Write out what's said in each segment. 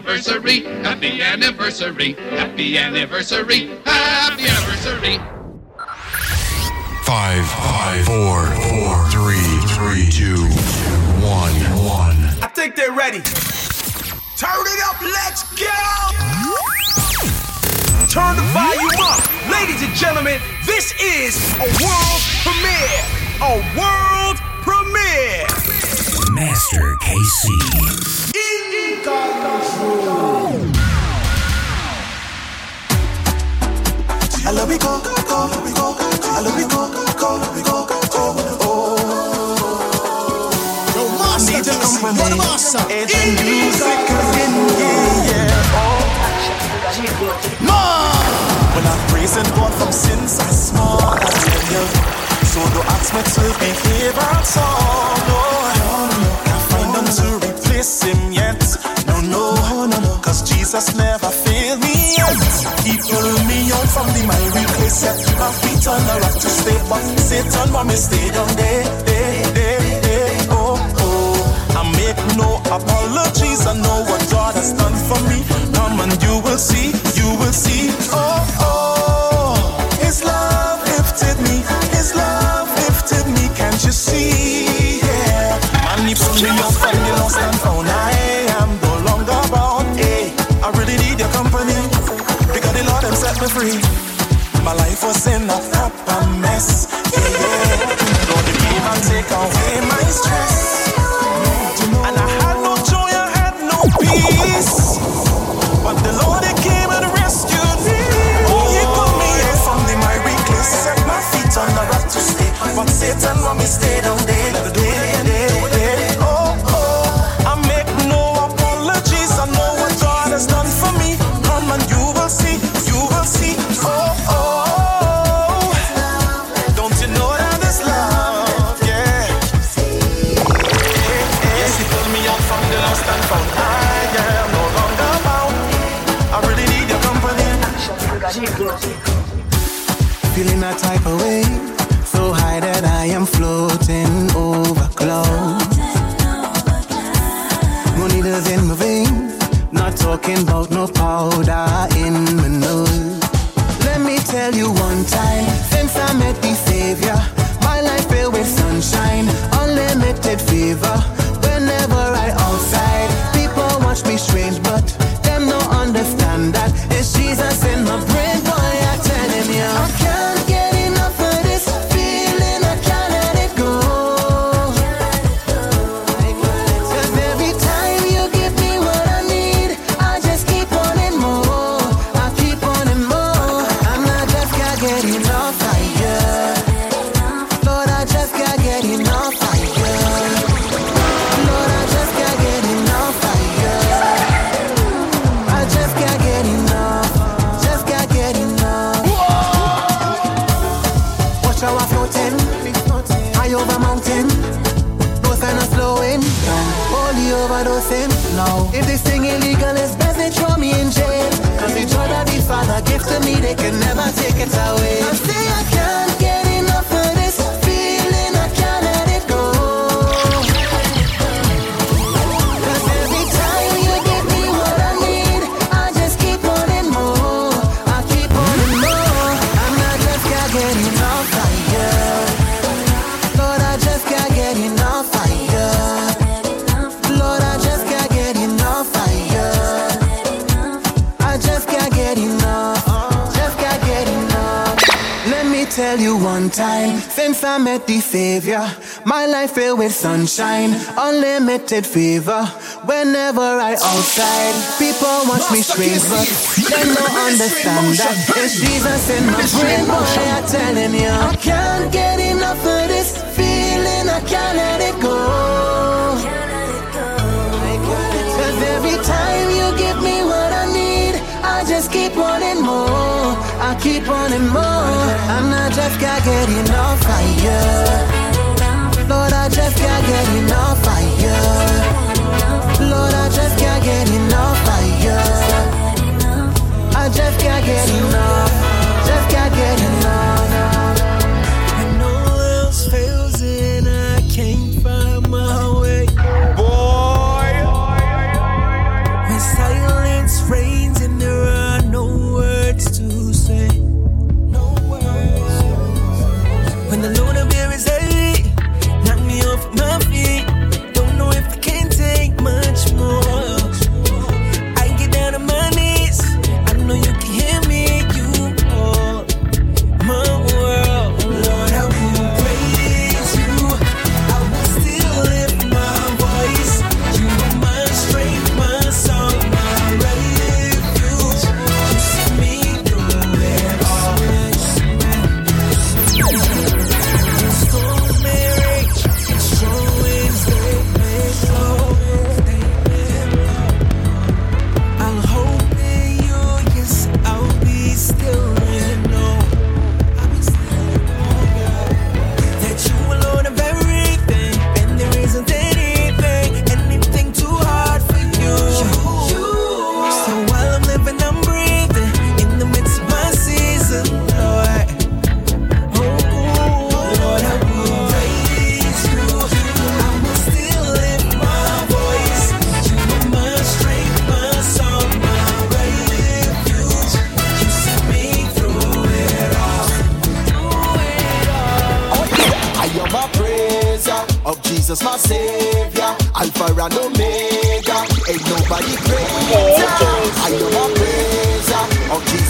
anniversary, happy anniversary, happy anniversary, happy anniversary. Five, five, four, four, three, three, two, one, one. I think they're ready. Turn it up, let's go! Turn the volume up. Ladies and gentlemen, this is a world premiere. A world premiere. Master KC. In control. I I oh. Oh. Small as tell you. So don't ask me to behave at all. No, replace him yet. No, no, no, no. Cause Jesus never failed me yet. He pulled me out from the miry clay, set my feet on the rock to stay. But Satan want me stay down there, there, there, there. Oh, oh. I make no apologies. I know what God has done for me. Come and you will see, you will see. Oh, oh. Set me free. My life was in a proper mess. Yeah, yeah. Lord, He came and take away my stress. And I had no joy, I had no peace. But the Lord He came and rescued me. Oh, He pulled me out from the miry clay, set my feet on the rock to stay. But Satan want me stay down there, that since I met the Savior, my life filled with sunshine, unlimited favor. Whenever I outside, people watch me strange, but they don't understand that it's Jesus in my brain. Boy, I'm telling you, I can't get enough of this feeling. I can't let it go. Keep wanting more. I keep wanting more. And I just can't get enough of. Lord, I just can't get enough of.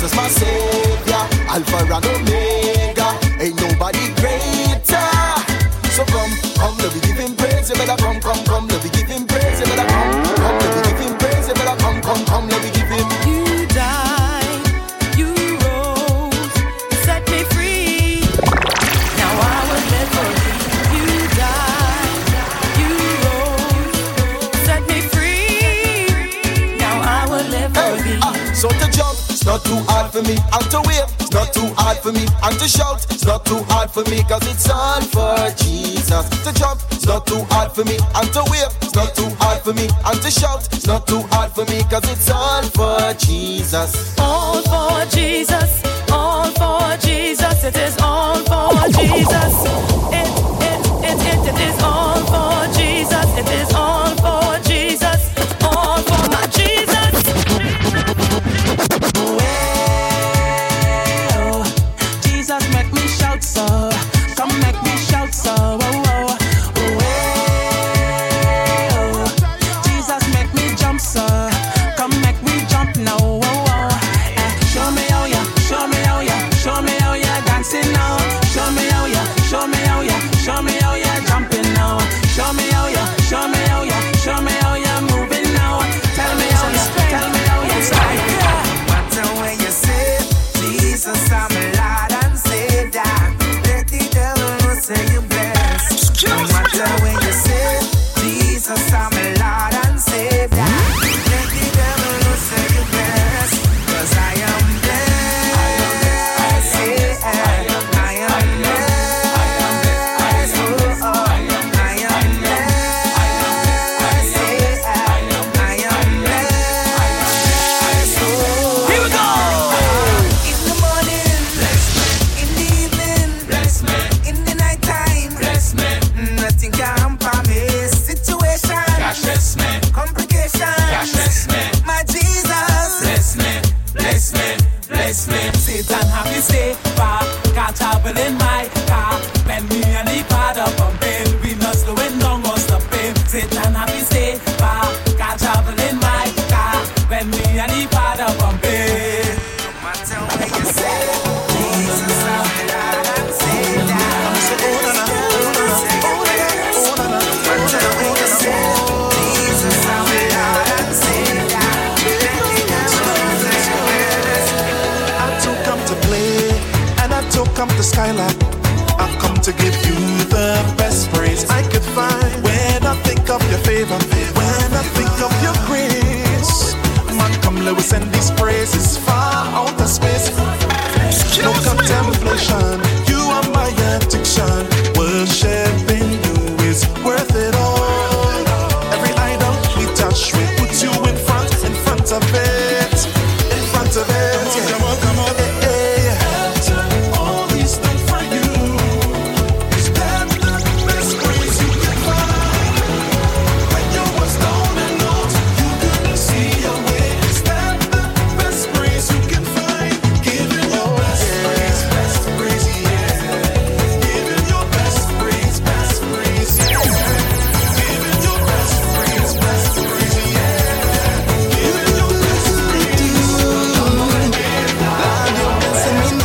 Jesus my Savior, Alpha and Omega. shout. It's not too hard for me, cause it's all for Jesus. to give you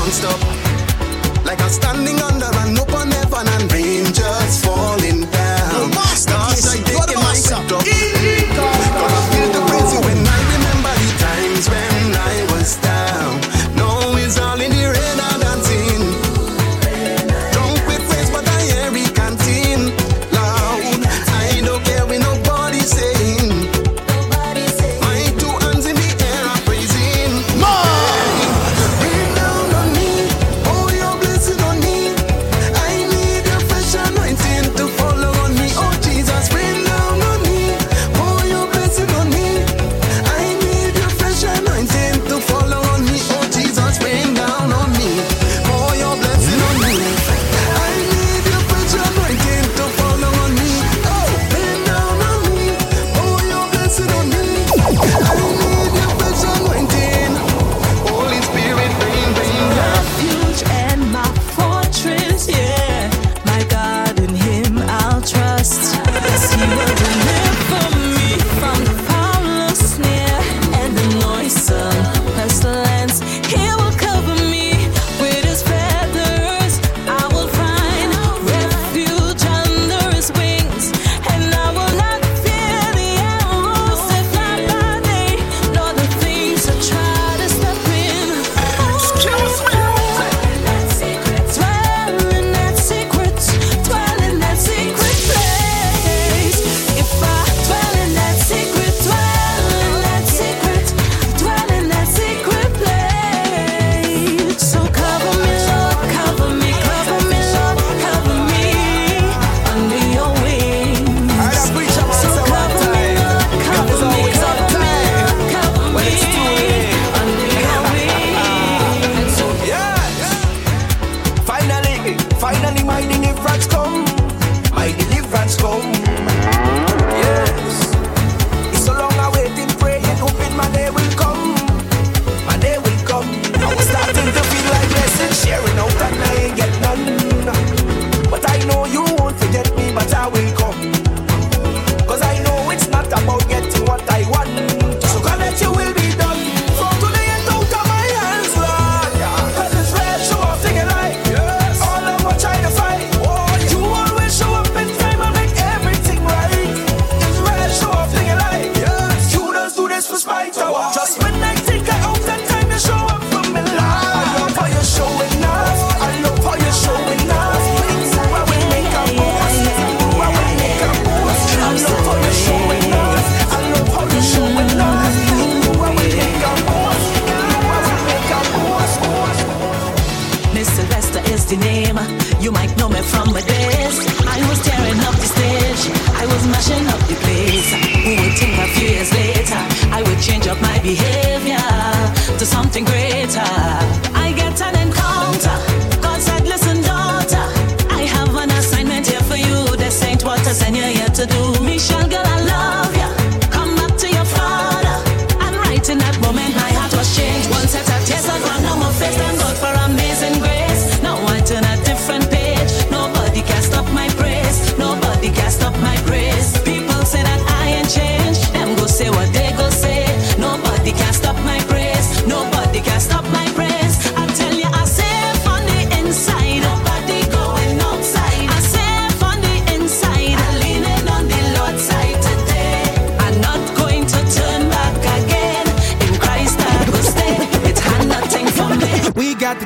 non-stop Like I'm standing on the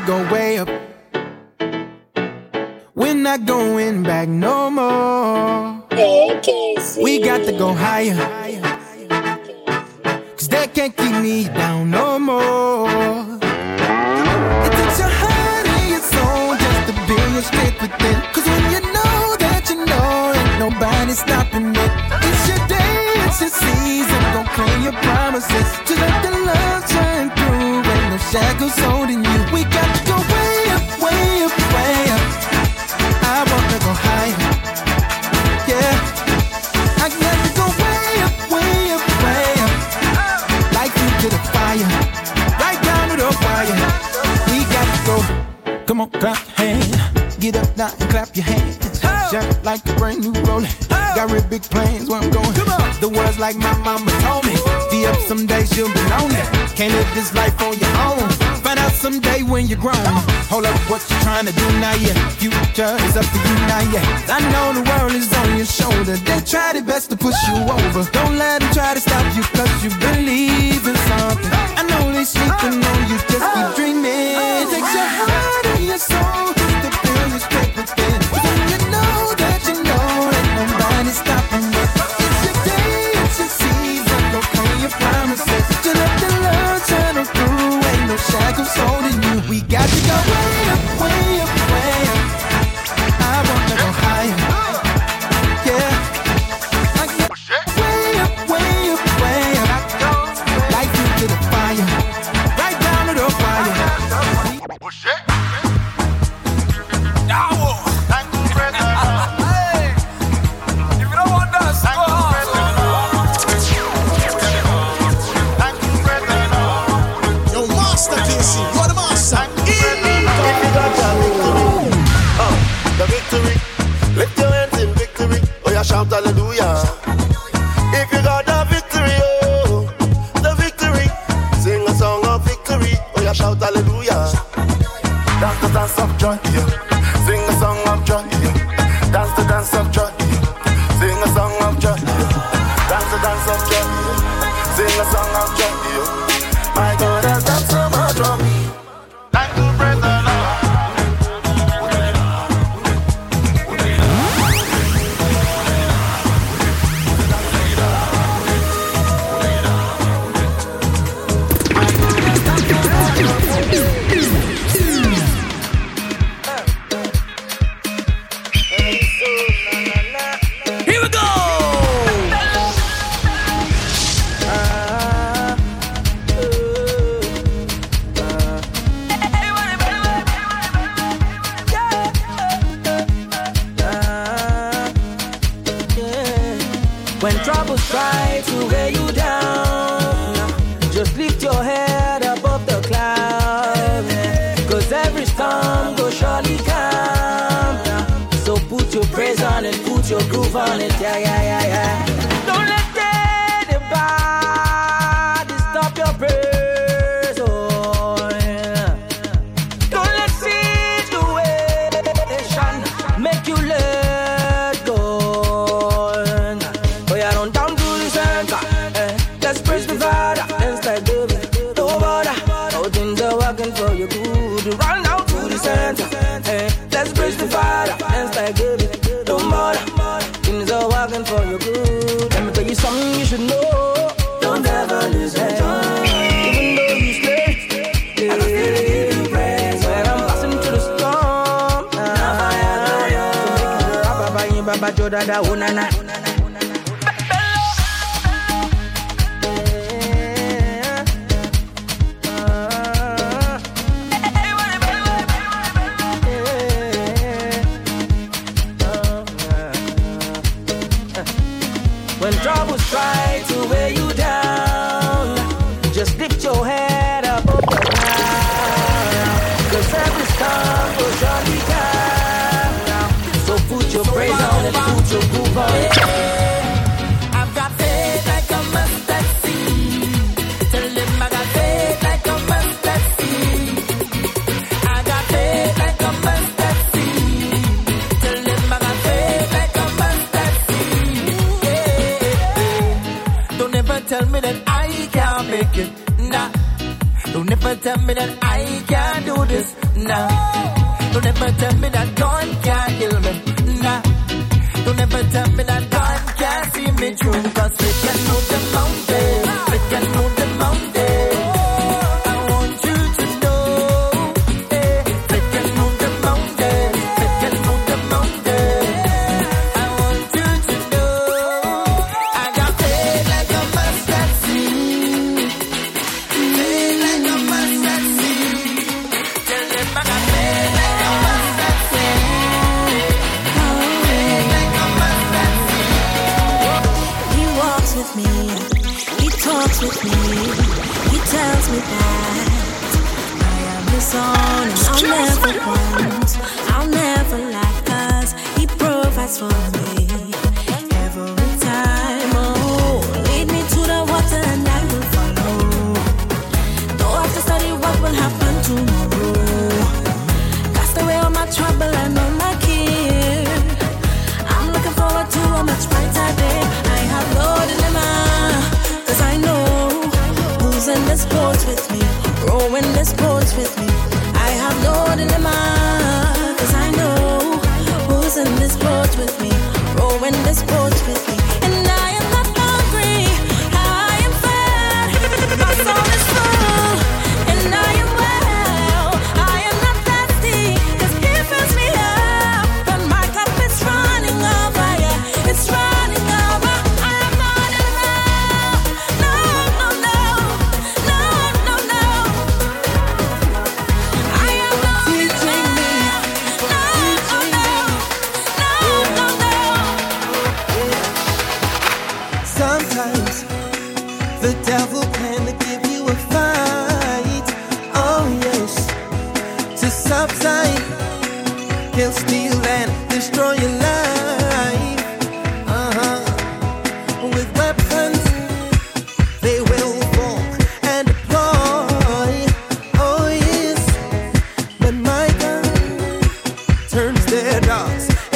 go way up. We're not going back no more. We got to go higher. Cause they can't keep me down no more. It takes your heart and your soul just to be a stick within. Cause when you know that you know, ain't nobody stopping it. It's your day, it's your season. Don't claim your promises. to let the love shine through. Ain't no shackles holding you. fire. Right down to the fire. We got to go. Come on, clap your hands. Get up now and clap your hands. Oh. Like a brand new rolling. Oh. Got real big plans where I'm going. Come on. The world's like my mama told me. Be up some days, you'll be lonely. Can't live this life on your own Find out someday when you're grown. Hold up, what you trying to do now? Yeah, future is up to you now. Yeah, I know the world is on your shoulder. They try their best to push you over. Don't let them try to stop you, cause you believe in something. I know they sleeping on you, just keep dreaming. Take your heart and your soul. other, that one and. tell me that I can't do this. Nah. Don't ever tell me that God can't heal me. Nah. Don't ever tell me that God can't see me through. Cause we can move the mountain. turns their dogs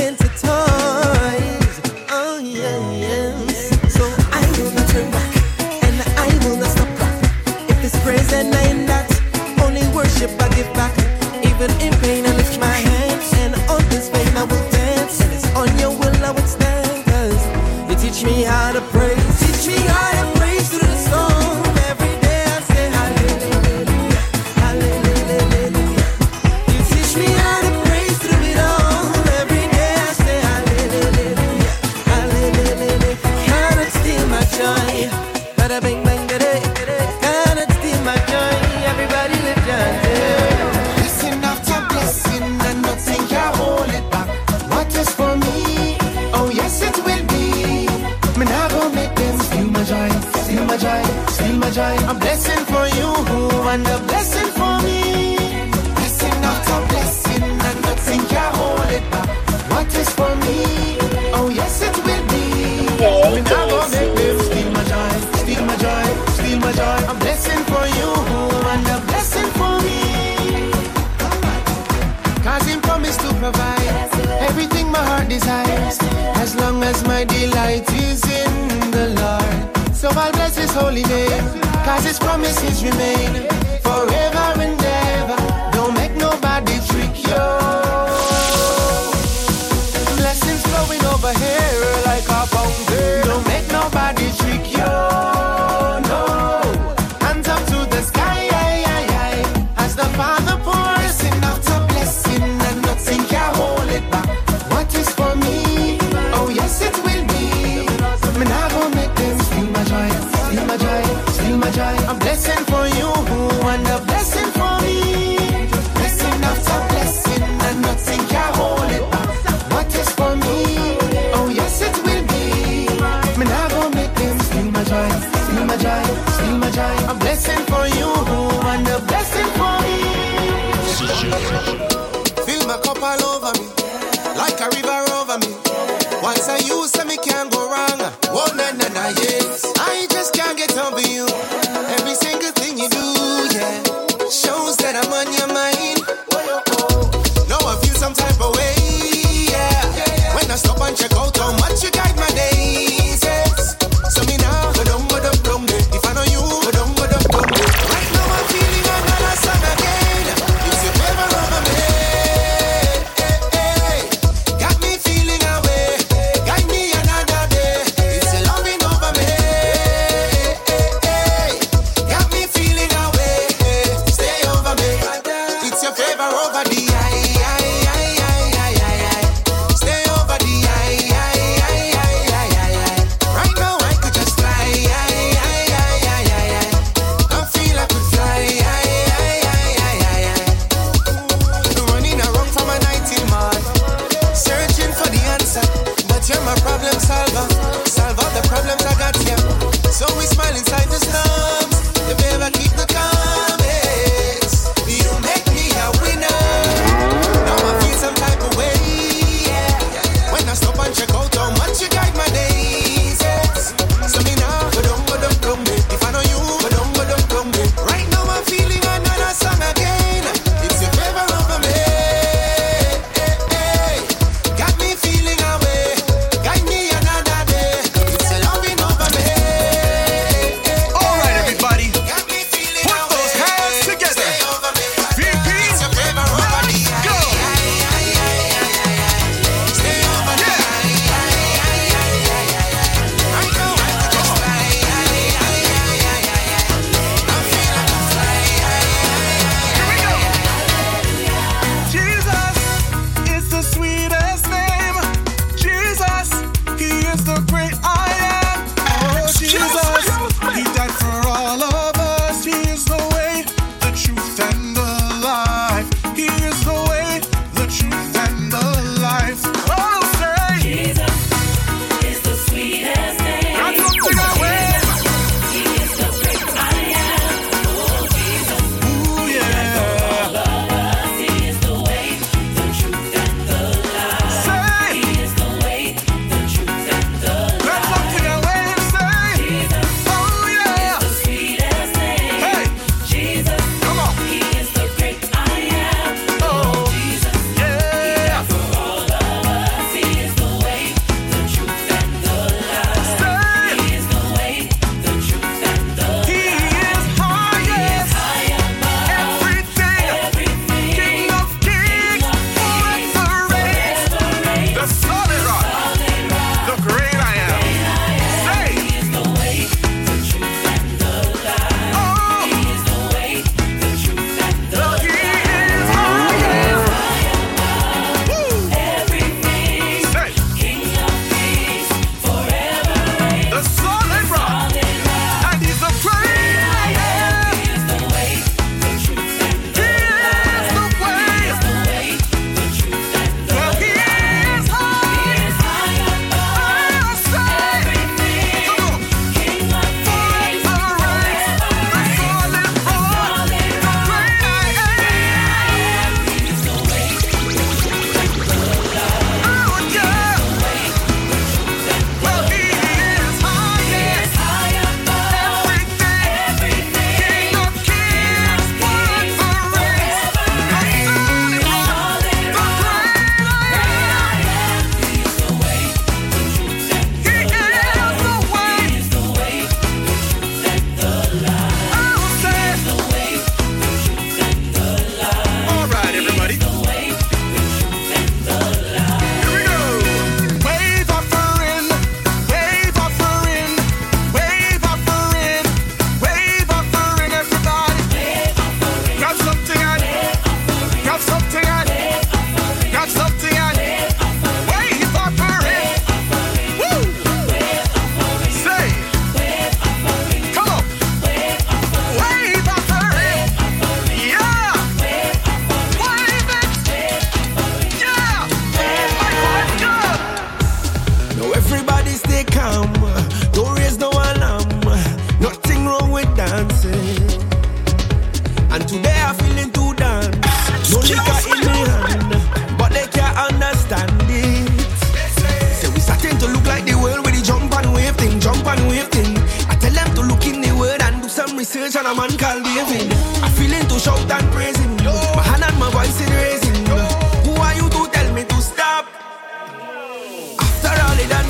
Cause his promises remain forever and ever. Don't make nobody trick you. Blessings flowing over here like a fountain. Still my joy, a blessing for you and a blessing for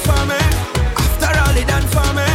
for me. After all, it done for me.